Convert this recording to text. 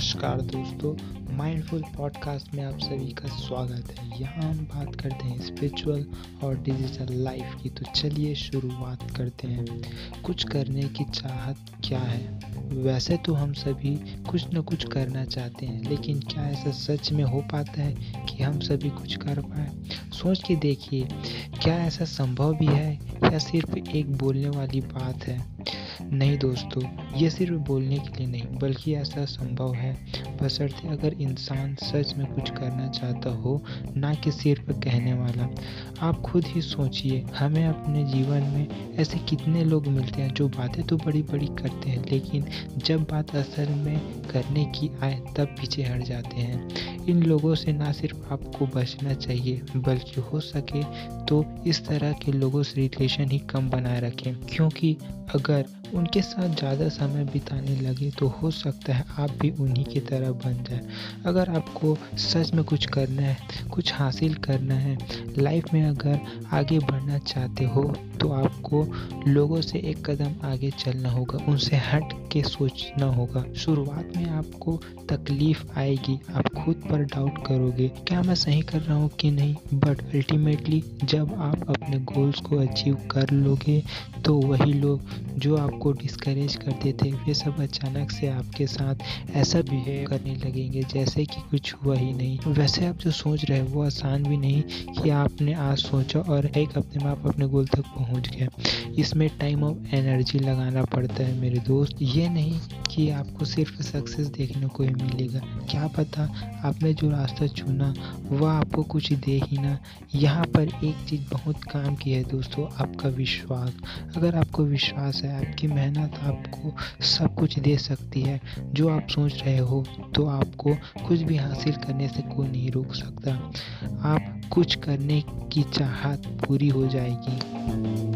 दोस्तों mindful podcast में आप सभी का स्वागत है। यहाँ हम बात करते हैं स्पिरिचुअल और डिजिटल लाइफ की। तो चलिए शुरुआत करते हैं। कुछ करने की चाहत क्या है? वैसे तो हम सभी कुछ न कुछ करना चाहते हैं, लेकिन क्या ऐसा सच में हो पाता है कि हम सभी कुछ कर पाए? सोच के देखिए, क्या ऐसा संभव भी है या सिर्फ़ एक बोलने वाली बात है। नहीं दोस्तों ये सिर्फ़ बोलने के लिए नहीं, बल्कि ऐसा संभव है। बशर्ते अगर इंसान सच में कुछ करना चाहता हो, ना कि सिर्फ़ कहने वाला। आप खुद ही सोचिए, हमें अपने जीवन में ऐसे कितने लोग मिलते हैं जो बातें तो बड़ी बड़ी करते हैं, लेकिन जब बात असल में करने की आए तब पीछे हट जाते हैं। इन लोगों से ना सिर्फ़ आपको बचना चाहिए, बल्कि हो सके तो इस तरह के लोगों से रिलेशन ही कम बनाए रखें। क्योंकि अगर उनके साथ ज़्यादा समय बिताने लगे तो हो सकता है आप भी उन्हीं की तरह बन जाए। अगर आपको सच में कुछ करना है, कुछ हासिल करना है, लाइफ में अगर आगे बढ़ना चाहते हो तो आपको लोगों से एक कदम आगे चलना होगा, उनसे हट के सोचना होगा। शुरुआत में आपको तकलीफ़ आएगी, आप खुद पर डाउट करोगे, क्या मैं सही कर रहा हूँ कि नहीं? बट अल्टीमेटली जब आप अपने गोल्स को अचीव कर लोगे तो वही लोग जो आपको डिस्करेज करते थे, वे सब अचानक से आपके साथ ऐसा बिहेव करने लगेंगे, जैसे कि कुछ हुआ ही नहीं। वैसे आप जो सोच रहे हैं, वो आसान भी नहीं कि आपने आज सोचा और एक हफ़्ते में आप अपने गोल तक पहुँच गए। इसमें टाइम ऑफ़ एनर्जी लगाना पड़ता है, मेरे दोस्त। ये नहीं कि आपको सिर्फ़ सक्सेस देखने को ही मिलेगा। क्या पता आपने जो रास्ता चुना, वह आपको कुछ दे ही ना। यहाँ पर एक चीज़ बहुत काम की है दोस्तों, आपका विश्वास। अगर आपको विश्वास है, आपकी मेहनत आपको सब कुछ दे सकती है। जो आप सोच रहे हो तो आपको कुछ भी हासिल करने से कोई नहीं रोक सकता। आप कुछ करने की चाहत पूरी हो जाएगी।